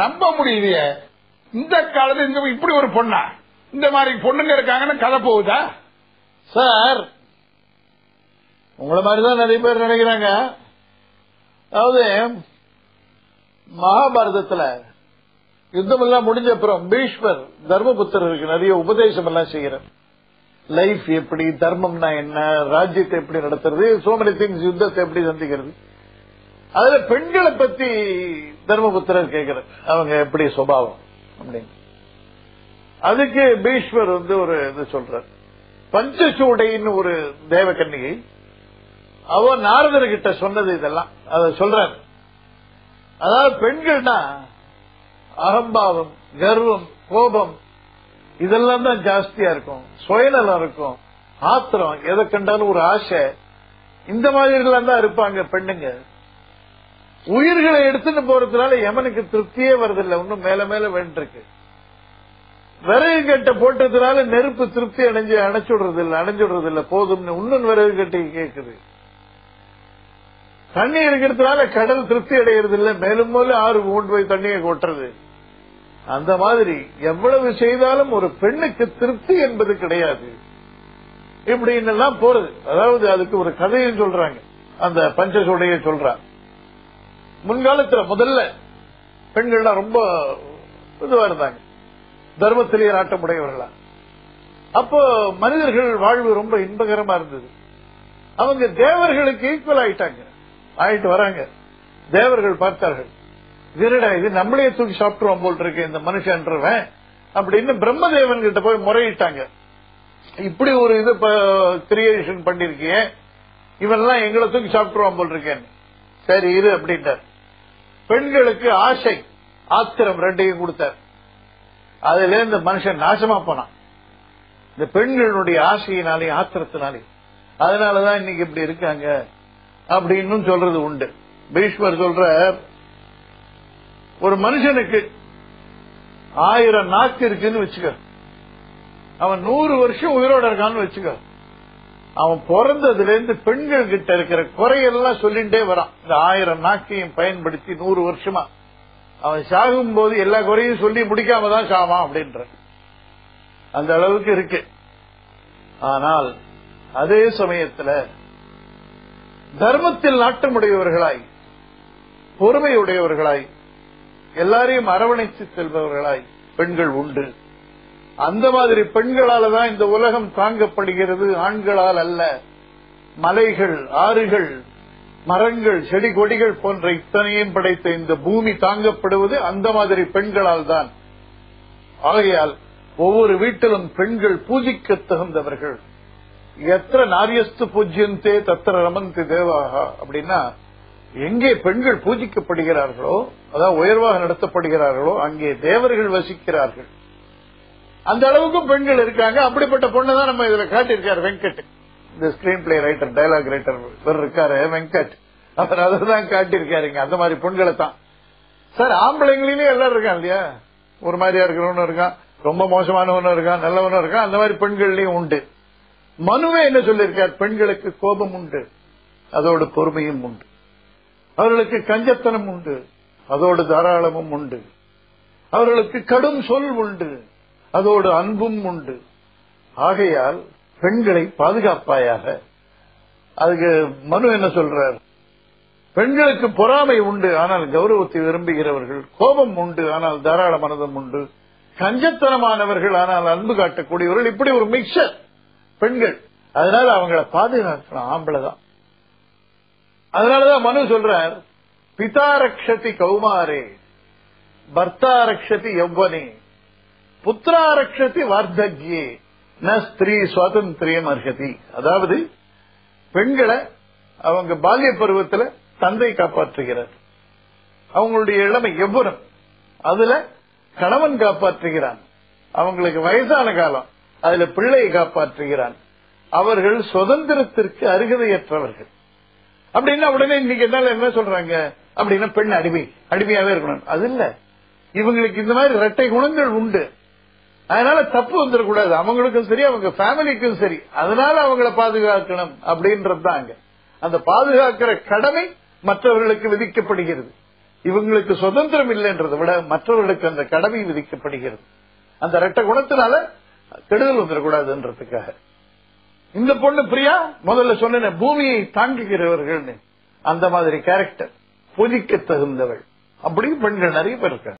நம்ப முடியலையே. இந்த காலத்துல இந்த இப்படி ஒரு பொண்ணா? இந்த மாதிரி பொண்ணுங்க இருக்காங்கன்னு கதை போகுதா? சார் உங்களை மாதிரிதான் நிறைய பேர் நினைக்கிறாங்க. அதாவது மகாபாரதத்துல யுத்தம் எல்லாம் முடிஞ்ச அப்புறம் பீஷ்மர் தர்மபுத்திரருக்கு நிறைய உபதேசம் எல்லாம் செய்கிறார். லைஃப் எப்படி தர்மம்னா என்ன ராஜ்யத்தை எப்படி நடத்துறது சோ மெனி திங்ஸ் யுத்தத்தை எப்படி சந்திக்கிறது. அதுல பெண்களை பத்தி தர்மபுத்திரர் கேட்கிறார். அவங்க எப்படி சுபாவம் அப்படின்னு. அதுக்கு பீஷ்வர் வந்து ஒரு இது சொல்றார். பஞ்சசூடைன்னு ஒரு தேவ தேவகன்னிகை அவ நாரதர்கிட்ட சொன்னது இதெல்லாம். அத சொல்றார். அதாவது பெண்கள்னா அகம்பாவம் கர்வம் கோபம் இதெல்லாம் தான் ஜாஸ்தியா இருக்கும். சுயநலம் இருக்கும். ஆத்திரம் எதை கண்டாலும் ஒரு ஆசை. இந்த மாதிரி எல்லாம் தான் இருப்பாங்க பெண்ணுங்க. உயிர்களை எடுத்துட்டு போறதுனால எமனுக்கு திருப்தியே வருதில்லை. இன்னும் மேல மேல வேண்டிருக்கு. விறகு கட்டை போட்டதுனால நெருப்பு திருப்தி அடைஞ்சு அணைச்சுடுறது இல்ல அணைஞ்சுடுறது இல்ல போதும்னு இன்னும் விறகு கட்டை கேக்குது. தண்ணி இருக்கிறதுனால கடல் திருப்தி அடைகிறது இல்ல மேலும் மேலும் ஆறு கொண்டு போய் தண்ணியை கொட்டுறது. அந்த மாதிரி எவ்வளவு செய்தாலும் ஒரு பெண்ணுக்கு திருப்தி என்பது கிடையாது. இப்படின்னு எல்லாம் போறது? அதாவது அதுக்கு ஒரு கதையும் சொல்றாங்க. அந்த பஞ்சசோடைய சொல்றாங்க முன்காலத்துல முதல்ல பெண்கள்லாம் ரொம்ப இதுவா இருந்தாங்க. தர்மத்திலேயே நாட்டமுடையவர்களா. அப்போ மனிதர்கள் வாழ்வு ரொம்ப இன்பகரமா இருந்தது. அவங்க தேவர்களுக்கு ஈக்குவல் ஆயிட்டாங்க. ஆயிட்டு வராங்க. தேவர்கள் பார்த்தார்கள். வீரடா இது நம்மளே தூக்கி சாப்பிட்டுருவோம் போல் இருக்கு இந்த மனுஷன்றவன் அப்படின்னு பிரம்மதேவன் கிட்ட போய் முறையிட்டாங்க. இப்படி ஒரு இது கிரியேஷன் பண்ணிருக்கிய இவன்லாம் எங்களை தூக்கி சாப்பிட்டுருவான் போல் இருக்கேன் சரி இரு அப்படின்ட்டார். பெண்களுக்கு ஆசை ஆத்திரம் ரெண்டையும் கொடுத்தார். அதுல இந்த மனுஷன் நாசமா போனான். இந்த பெண்களுடைய ஆசையினாலே ஆத்திரத்தினாலே. அதனாலதான் இன்னைக்கு இப்படி இருக்காங்க அப்படின்னு சொல்றது உண்டு. பீஷ்மர் சொல்ற ஒரு மனுஷனுக்கு ஆயிரம் நாக்கு இருக்குன்னு வச்சுக்க. அவன் நூறு வருஷம் உயிரோட இருக்கான்னு வச்சுக்க. அவன் பிறந்ததுல இருந்து பெண்கள் கிட்ட இருக்கிற குறையெல்லாம் சொல்லிட்டே வரான். இந்த ஆயிரம் நாக்கையும் பயன்படுத்தி நூறு வருஷமா. அவன் சாகும் போது எல்லா குறையும் சொல்லி முடிக்காம தான் சாவான் அப்படின்ற. அந்த அளவுக்கு இருக்கு. ஆனால் அதே சமயத்துல தர்மத்தில் நாட்டமுடையவர்களாய் பொறுமையுடையவர்களாய் எல்லாரையும் அரவணைத்து செல்பவர்களாய் பெண்கள் உண்டு. அந்த மாதிரி பெண்களால தான் இந்த உலகம் தாங்கப்படுகிறது. ஆண்களால் அல்ல. மலைகள் ஆறுகள் மரங்கள் செடி கொடிகள் போன்ற இத்தனையும் படைத்த இந்த பூமி தாங்கப்படுவது அந்த மாதிரி பெண்களால் தான் ஆகையால் ஒவ்வொரு வீட்டிலும் பெண்கள் பூஜிக்க தகுந்தவர்கள். எத்திர நாரியஸ்து பூஜ்யந்தே தத்திர ரமந்தி தேவாகா? அப்படின்னா எங்கே பெண்கள் பூஜிக்கப்படுகிறார்களோ அதாவது உயர்வாக நடத்தப்படுகிறார்களோ அங்கே தேவர்கள் வசிக்கிறார்கள். அந்த அளவுக்கு பெண்கள் இருக்காங்க. அப்படிப்பட்ட பொண்ணு தான் நம்ம இதுல காட்டியிருக்காரு வெங்கட். இந்த screen play writer dialogue writer இவர் இருக்காரு வெங்கட். அவர் அதான் காட்டியிருக்காருங்க அந்த மாதிரி பெண்களை தான் சார் ஆம்பளைங்களிலே எல்லாரும் இருக்கான் இல்லையா? ஒரு மாதிரியா இருக்கிறவனும் இருக்கான். ரொம்ப மோசமானவனும் இருக்கான் நல்லவனும் இருக்கான். அந்த மாதிரி பெண்கள்லயும் உண்டு. மனுவே என்ன சொல்லியிருக்கார்? பெண்களுக்கு கோபம் உண்டு. அதோடு பொறுமையும் உண்டு. அவர்களுக்கு கஞ்சத்தனம் உண்டு. அதோடு தாராளமும் உண்டு. அவர்களுக்கு கடும் சொல் உண்டு. அதோடு அன்பும் உண்டு. ஆகையால் பெண்களை பாதுகாப்பாயாக அதுக்கு மனு என்ன சொல்றார்? பெண்களுக்கு பொறாமை உண்டு ஆனால் கௌரவத்தை விரும்புகிறவர்கள் கோபம் உண்டு ஆனால் தாராள மனதம் உண்டு. கஞ்சத்தனமானவர்கள் ஆனால் அன்பு காட்டக்கூடியவர்கள். இப்படி ஒரு மிக்சர் பெண்கள். அதனால அவங்கள பாதுகாக்கணும் ஆம்பளைதான். அதனாலதான் மனு சொல்றார் பிதா ரக்ஷதி கௌமாரே பர்த்தா ரக்ஷதி புத்திராரக்ஷதி வார்த்தக்யே. ந ஸ்திரீ சுவாதந்திரியம் அர்ஹதி. அதாவது பெண்களை அவங்க பால்ய பருவத்தில் தந்தை காப்பாற்றுகிறார். அவங்களுடைய இளமை எவ்வளவு அதுல கணவன் காப்பாற்றுகிறான். அவங்களுக்கு வயசான காலம். அதுல பிள்ளையை காப்பாற்றுகிறான். அவர்கள் சுதந்திரத்திற்கு அருகதையற்றவர்கள். அப்படின்னா உடனே இன்னைக்கு என்னால என்ன சொல்றாங்க? அப்படின்னா பெண் அடிமை. அடிமையாவே இருக்கணும். அது இல்ல. இவங்களுக்கு இந்த மாதிரி இரட்டை குணங்கள் உண்டு. அதனால தப்பு வந்துடக்கூடாது. அவங்களுக்கும் சரி அவங்க ஃபேமிலிக்கும் சரி. அதனால அவங்கள பாதுகாக்கணும் அப்படின்றதுதான் அங்க. அந்த பாதுகாக்கிற கடமை மற்றவர்களுக்கு விதிக்கப்படுகிறது. இவங்களுக்கு சுதந்திரம் இல்லைன்றதை விட மற்றவர்களுக்கு அந்த கடமை விதிக்கப்படுகிறது. அந்த ரெட்ட குணத்தினால கெடுதல் வந்துடக்கூடாதுன்றதுக்காக. இந்த பொண்ணு பிரியா முதல்ல சொன்ன பூமியை தாங்குகிறவர்கள் அந்த மாதிரி கேரக்டர் பொதிக்க தகுந்தவள் அப்படி பெண்கள் நிறைய பேர் இருக்காங்க.